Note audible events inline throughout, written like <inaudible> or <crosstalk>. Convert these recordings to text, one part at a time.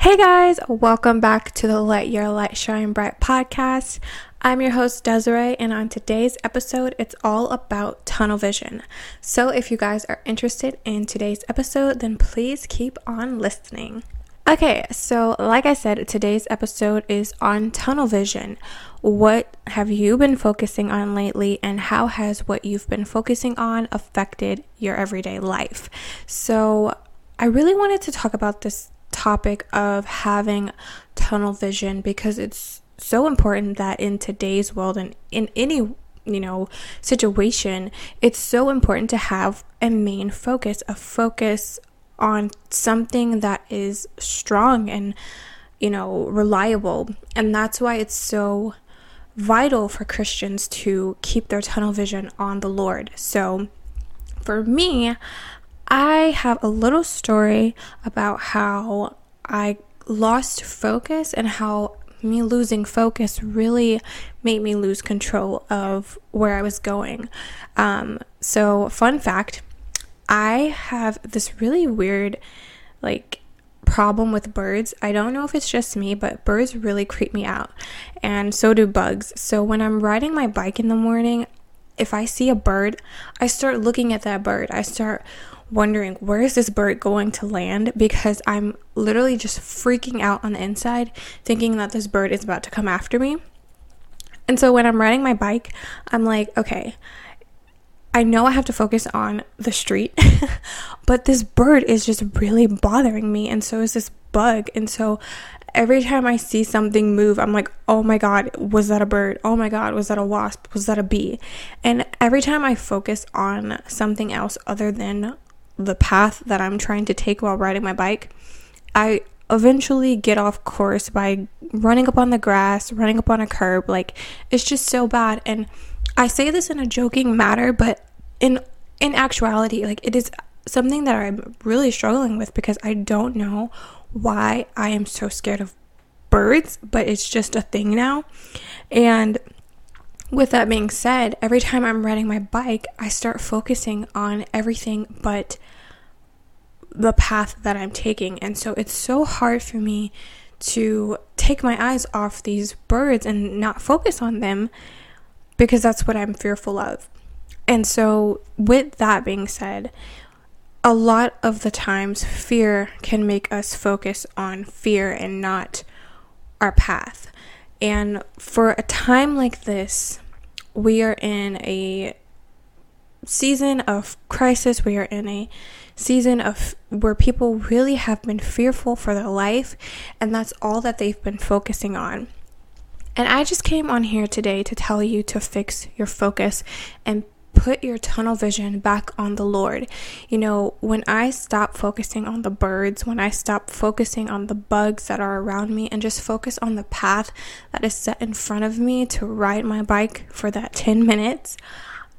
Hey guys, welcome back to the Let Your Light Shine Bright podcast. I'm your host Desiree, and on today's episode, it's all about tunnel vision. So, if you guys are interested in today's episode, then please keep on listening. Okay, so like I said, today's episode is on tunnel vision. What have you been focusing on lately, and how has what you've been focusing on affected your everyday life? So, I really wanted to talk about this topic of having tunnel vision because it's so important that in today's world and in any you know situation it's so important to have a main focus a focus on something that is strong and you know reliable. And that's why it's so vital for Christians to keep their tunnel vision on the Lord. So for me I have a little story about how I lost focus and how me losing focus really made me lose control of where I was going. Um, so, fun fact I have this really weird, like, problem with birds. I don't know if it's just me, but birds really creep me out. And so do bugs. So, when I'm riding my bike in the morning, if I see a bird, I start looking at that bird. I start wondering where is this bird going to land because I'm literally just freaking out on the inside thinking that this bird is about to come after me. And so when I'm riding my bike, I'm like, okay, I know I have to focus on the street, <laughs> but this bird is just really bothering me and so is this bug. And so every time I see something move, I'm like, oh my God, was that a bird? Oh my God, was that a wasp? Was that a bee? And every time I focus on something else other than the path that I'm trying to take while riding my bike, I eventually get off course by running up on the grass, running up on a curb. Like it's just so bad. And I say this in a joking manner, but in in actuality, like it is something that I'm really struggling with because I don't know why I am so scared of birds, but it's just a thing now. And with that being said, every time I'm riding my bike, I start focusing on everything but the path that I'm taking. And so it's so hard for me to take my eyes off these birds and not focus on them because that's what I'm fearful of. And so, with that being said, a lot of the times fear can make us focus on fear and not our path. And for a time like this, we are in a season of crisis. We are in a season of where people really have been fearful for their life, and that's all that they've been focusing on. And I just came on here today to tell you to fix your focus and put your tunnel vision back on the Lord. You know, when I stop focusing on the birds, when I stop focusing on the bugs that are around me and just focus on the path that is set in front of me to ride my bike for that 10 minutes,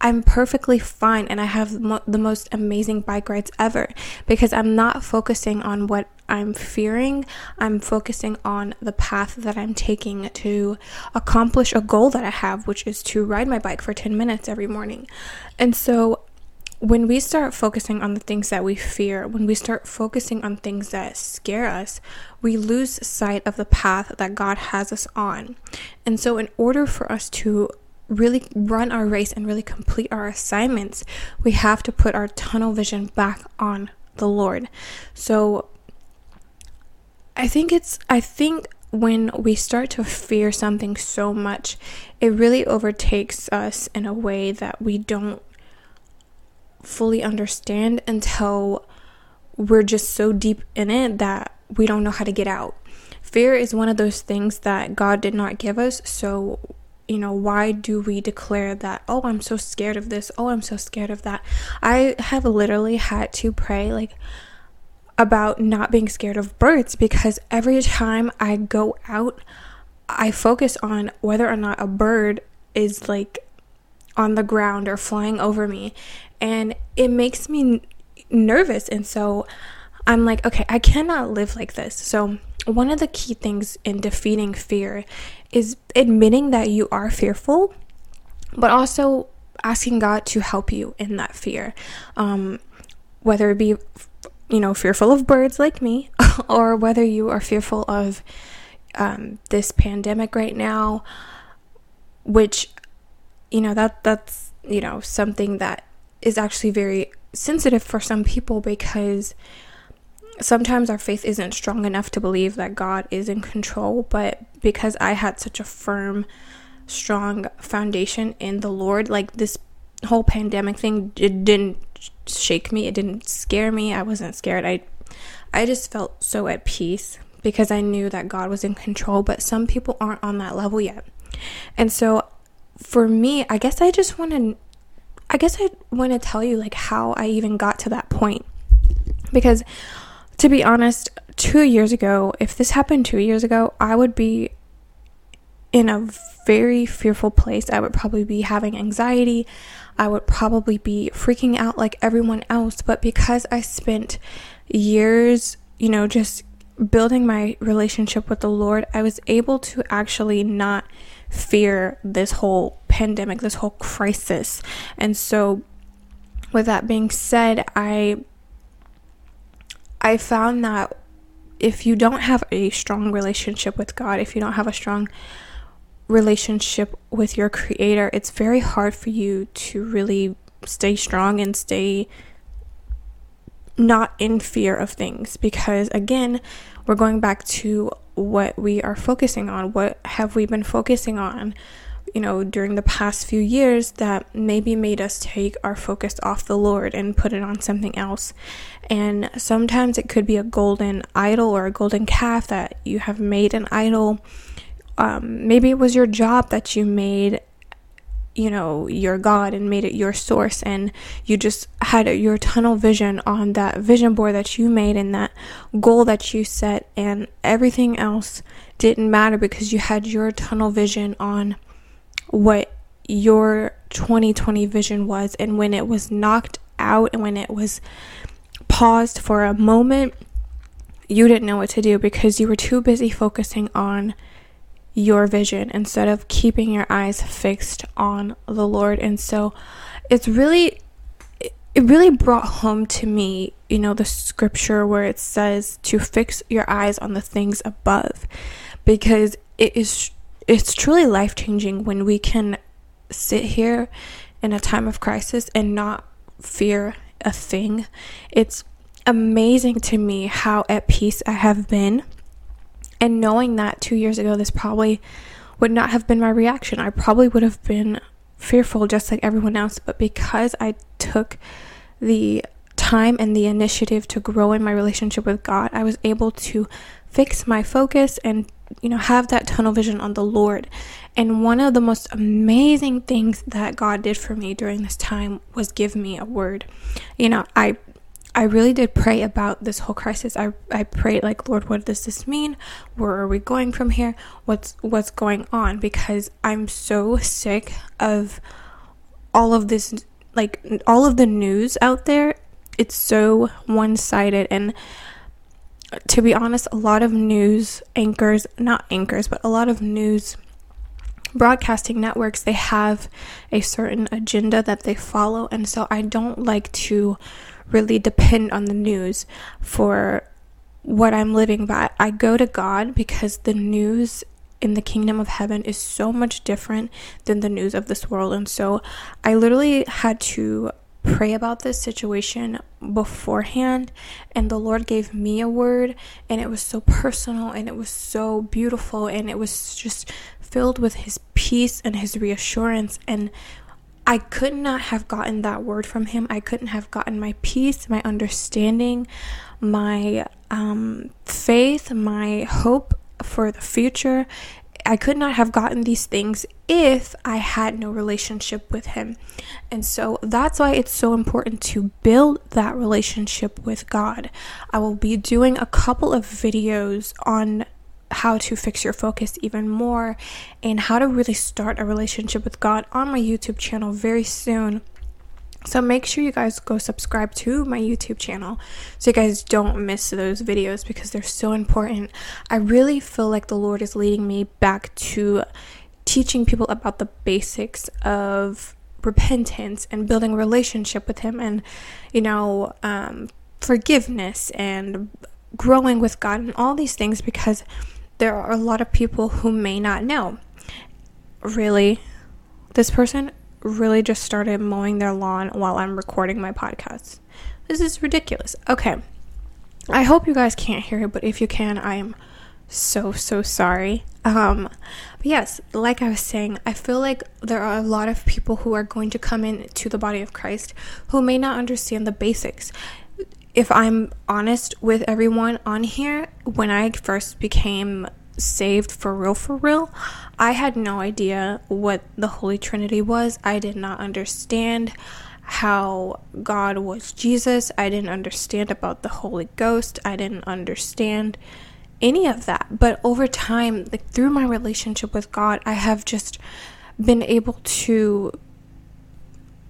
I'm perfectly fine and I have mo- the most amazing bike rides ever because I'm not focusing on what I'm fearing. I'm focusing on the path that I'm taking to accomplish a goal that I have, which is to ride my bike for 10 minutes every morning. And so when we start focusing on the things that we fear, when we start focusing on things that scare us, we lose sight of the path that God has us on. And so, in order for us to really run our race and really complete our assignments, we have to put our tunnel vision back on the Lord. So I think it's I think when we start to fear something so much, it really overtakes us in a way that we don't fully understand until we're just so deep in it that we don't know how to get out. Fear is one of those things that God did not give us, so you know, why do we declare that, oh, I'm so scared of this, oh, I'm so scared of that? I have literally had to pray, like, about not being scared of birds because every time I go out, I focus on whether or not a bird is like on the ground or flying over me, and it makes me nervous. And so I'm like, okay, I cannot live like this. So, one of the key things in defeating fear is admitting that you are fearful, but also asking God to help you in that fear. Um, whether it be you know, fearful of birds like me, <laughs> or whether you are fearful of um, this pandemic right now, which, you know, that that's, you know, something that is actually very sensitive for some people because sometimes our faith isn't strong enough to believe that God is in control, but because I had such a firm, strong foundation in the Lord, like this whole pandemic thing, it didn't shake me, it didn't scare me. I wasn't scared. I I just felt so at peace because I knew that God was in control, but some people aren't on that level yet. And so for me, I guess I just want to I guess I want to tell you like how I even got to that point. Because to be honest, 2 years ago, if this happened 2 years ago, I would be in a very fearful place. I would probably be having anxiety. I would probably be freaking out like everyone else, but because I spent years, you know, just building my relationship with the Lord, I was able to actually not fear this whole pandemic, this whole crisis. And so with that being said, I I found that if you don't have a strong relationship with God, if you don't have a strong relationship with your creator, it's very hard for you to really stay strong and stay not in fear of things because again, we're going back to what we are focusing on. What have we been focusing on, you know, during the past few years that maybe made us take our focus off the Lord and put it on something else? And sometimes it could be a golden idol or a golden calf that you have made an idol. Um, maybe it was your job that you made you know your god and made it your source and you just had your tunnel vision on that vision board that you made and that goal that you set and everything else didn't matter because you had your tunnel vision on what your 2020 vision was and when it was knocked out and when it was paused for a moment you didn't know what to do because you were too busy focusing on your vision instead of keeping your eyes fixed on the Lord. And so it's really it really brought home to me, you know, the scripture where it says to fix your eyes on the things above because it is it's truly life-changing when we can sit here in a time of crisis and not fear a thing. It's amazing to me how at peace I have been and knowing that two years ago, this probably would not have been my reaction. I probably would have been fearful just like everyone else. But because I took the time and the initiative to grow in my relationship with God, I was able to fix my focus and you know have that tunnel vision on the Lord. And one of the most amazing things that God did for me during this time was give me a word. You know, I I really did pray about this whole crisis. I I prayed like, Lord, what does this mean? Where are we going from here? What's what's going on? Because I'm so sick of all of this like all of the news out there. It's so one-sided and to be honest, a lot of news anchors, not anchors, but a lot of news broadcasting networks, they have a certain agenda that they follow. And so I don't like to really depend on the news for what I'm living by. I go to God because the news in the kingdom of heaven is so much different than the news of this world. And so I literally had to pray about this situation beforehand and the Lord gave me a word and it was so personal and it was so beautiful and it was just filled with his peace and his reassurance and I could not have gotten that word from him. I couldn't have gotten my peace, my understanding, my um, faith, my hope for the future. I could not have gotten these things if I had no relationship with him. And so that's why it's so important to build that relationship with God. I will be doing a couple of videos on how to fix your focus even more and how to really start a relationship with God on my YouTube channel very soon. So make sure you guys go subscribe to my YouTube channel so you guys don't miss those videos because they're so important. I really feel like the Lord is leading me back to teaching people about the basics of repentance and building relationship with him and you know um, forgiveness and growing with God and all these things because there are a lot of people who may not know. Really, this person really just started mowing their lawn while I'm recording my podcast. This is ridiculous. Okay. I hope you guys can't hear it, but if you can, I am so so sorry. Um but yes, like I was saying, I feel like there are a lot of people who are going to come in to the body of Christ who may not understand the basics. If I'm honest with everyone on here, when I first became saved for real for real, I had no idea what the Holy Trinity was. I did not understand how God was Jesus. I didn't understand about the Holy Ghost. I didn't understand any of that. But over time, like through my relationship with God, I have just been able to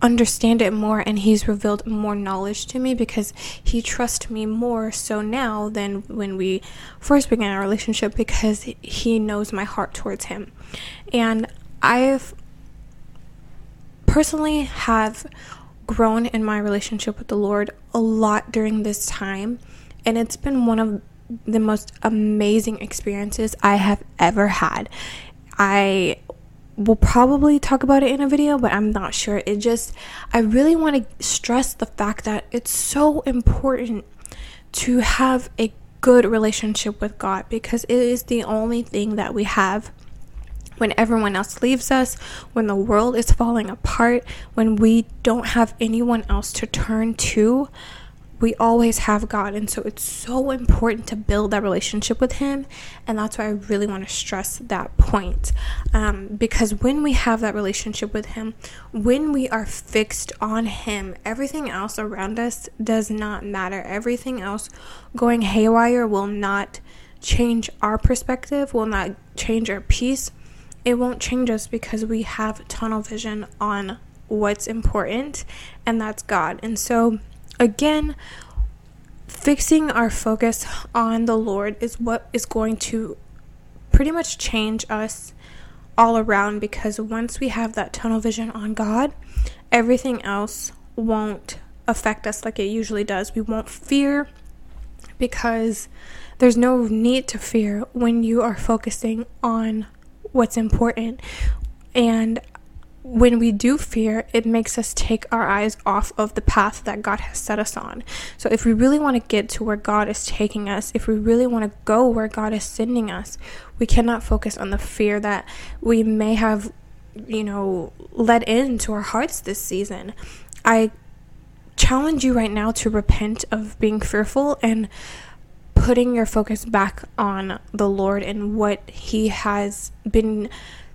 understand it more and he's revealed more knowledge to me because he trusts me more so now than when we first began our relationship because he knows my heart towards him. And i've personally have grown in my relationship with the lord a lot during this time and it's been one of the most amazing experiences i have ever had. I will probably talk about it in a video, but I'm not sure. It just, I really want to stress the fact that it's so important to have a good relationship with God because it is the only thing that we have when everyone else leaves us, when the world is falling apart, when we don't have anyone else to turn to we always have God. And so it's so important to build that relationship with Him. And that's why I really want to stress that point. Um, because when we have that relationship with Him, when we are fixed on Him, everything else around us does not matter. Everything else going haywire will not change our perspective, will not change our peace. It won't change us because we have tunnel vision on what's important, and that's God. And so, again, fixing our focus on the Lord is what is going to pretty much change us all around because once we have that tunnel vision on God, everything else won't affect us like it usually does. We won't fear because there's no need to fear when you are focusing on what's important. And when we do fear, it makes us take our eyes off of the path that God has set us on. So, if we really want to get to where God is taking us, if we really want to go where God is sending us, we cannot focus on the fear that we may have, you know, let into our hearts this season. I challenge you right now to repent of being fearful and putting your focus back on the Lord and what He has been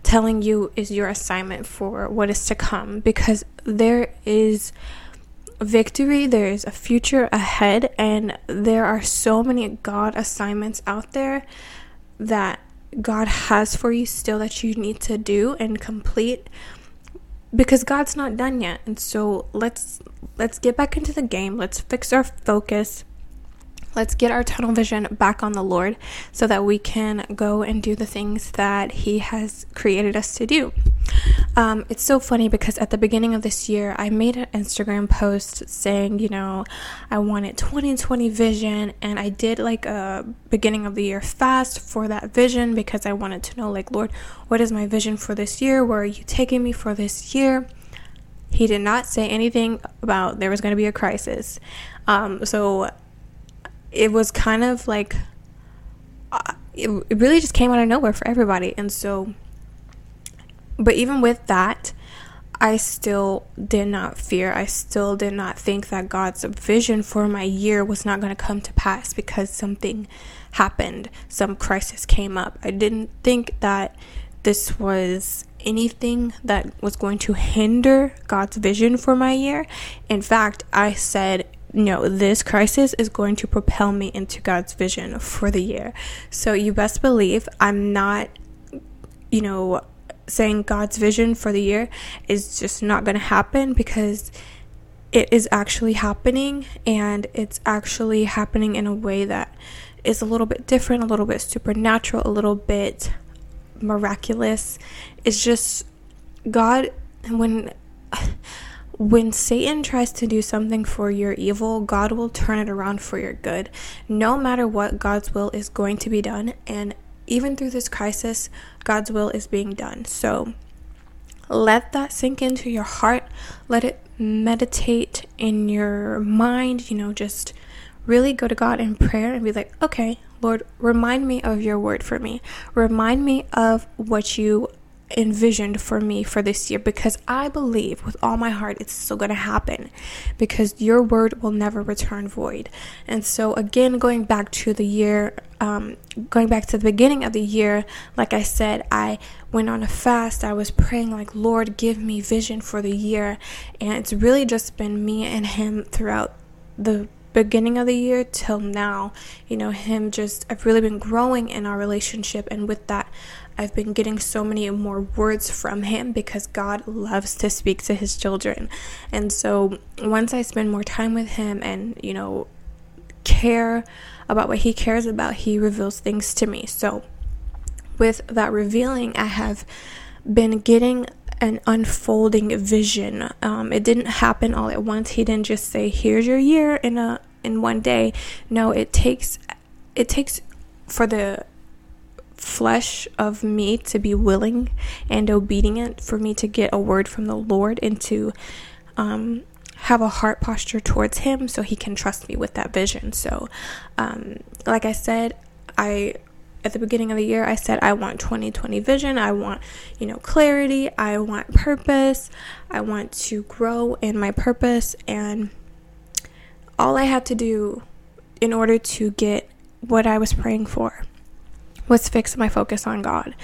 telling you is your assignment for what is to come because there is victory, there is a future ahead, and there are so many God assignments out there that God has for you still that you need to do and complete because God's not done yet. And so let's let's get back into the game. Let's fix our focus Let's get our tunnel vision back on the Lord so that we can go and do the things that He has created us to do. Um, it's so funny because at the beginning of this year, I made an Instagram post saying, you know, I wanted 2020 vision, and I did like a beginning of the year fast for that vision because I wanted to know, like, Lord, what is my vision for this year? Where are you taking me for this year? He did not say anything about there was going to be a crisis. Um, so it was kind of like uh, it, it really just came out of nowhere for everybody and so but even with that I still did not fear. I still did not think that God's vision for my year was not going to come to pass because something happened, some crisis came up. I didn't think that this was anything that was going to hinder God's vision for my year. In fact, I said no, this crisis is going to propel me into God's vision for the year. So you best believe I'm not, you know, saying God's vision for the year is just not going to happen because it is actually happening and it's actually happening in a way that is a little bit different, a little bit supernatural, a little bit miraculous. It's just God when when Satan tries to do something for your evil, God will turn it around for your good. No matter what, God's will is going to be done. And even through this crisis, God's will is being done. So let that sink into your heart. Let it meditate in your mind. You know, just really go to God in prayer and be like, okay, Lord, remind me of your word for me. Remind me of what you envisioned for me for this year because I believe with all my heart it's still going to happen because your word will never return void. And so, again, going back to the year, um, going back to the beginning of the year, like I said, I went on a fast. I was praying, like, Lord, give me vision for the year. And it's really just been me and Him throughout the beginning of the year till now. You know, Him just, I've really been growing in our relationship. And with that, I've been getting so many more words from him because God loves to speak to his children. And so once I spend more time with him and, you know, care about what he cares about, he reveals things to me. So with that revealing, I have been getting an unfolding vision. Um, it didn't happen all at once. He didn't just say, "Here's your year in a in one day." No, it takes it takes for the flesh of me to be willing and obedient for me to get a word from the Lord and to um, have a heart posture towards Him so He can trust me with that vision. So, um, like I said, I at the beginning of the year I said I want 2020 vision. I want, you know, clarity. I want purpose. I want to grow in my purpose and all I had to do in order to get what I was praying for was fix my focus on God.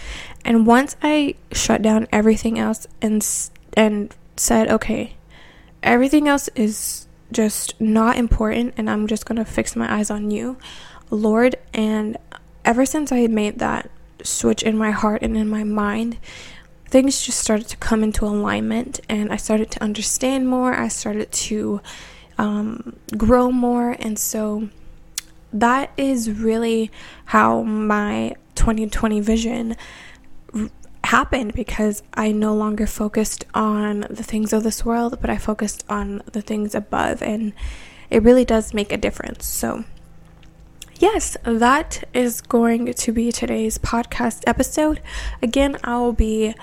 And once I shut down everything else and and said, "Okay, everything else is just not important and I'm just going to fix my eyes on you, Lord." And ever since I made that switch in my heart and in my mind, things just started to come into alignment and I started to understand more. I started to um, grow more. And so that is really how my 2020 vision happened because I no longer focused on the things of this world, but I focused on the things above, and it really does make a difference. So, yes, that is going to be today's podcast episode. Again, I will be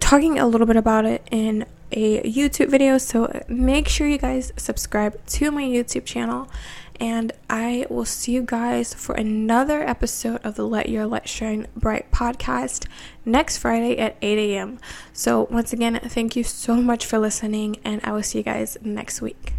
talking a little bit about it in a YouTube video, so make sure you guys subscribe to my YouTube channel and I will see you guys for another episode of the Let Your Light Shine Bright podcast next Friday at 8 a.m. So, once again, thank you so much for listening, and I will see you guys next week.